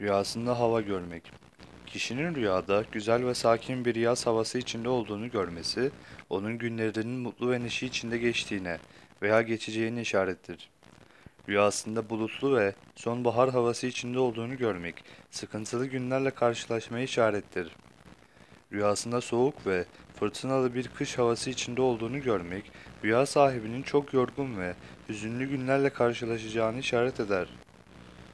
Rüyasında hava görmek. Kişinin rüyada güzel ve sakin bir yaz havası içinde olduğunu görmesi, onun günlerinin mutlu ve neşe içinde geçtiğine veya geçeceğine işarettir. Rüyasında bulutlu ve sonbahar havası içinde olduğunu görmek, sıkıntılı günlerle karşılaşmaya işarettir. Rüyasında soğuk ve fırtınalı bir kış havası içinde olduğunu görmek, rüya sahibinin çok yorgun ve hüzünlü günlerle karşılaşacağını işaret eder.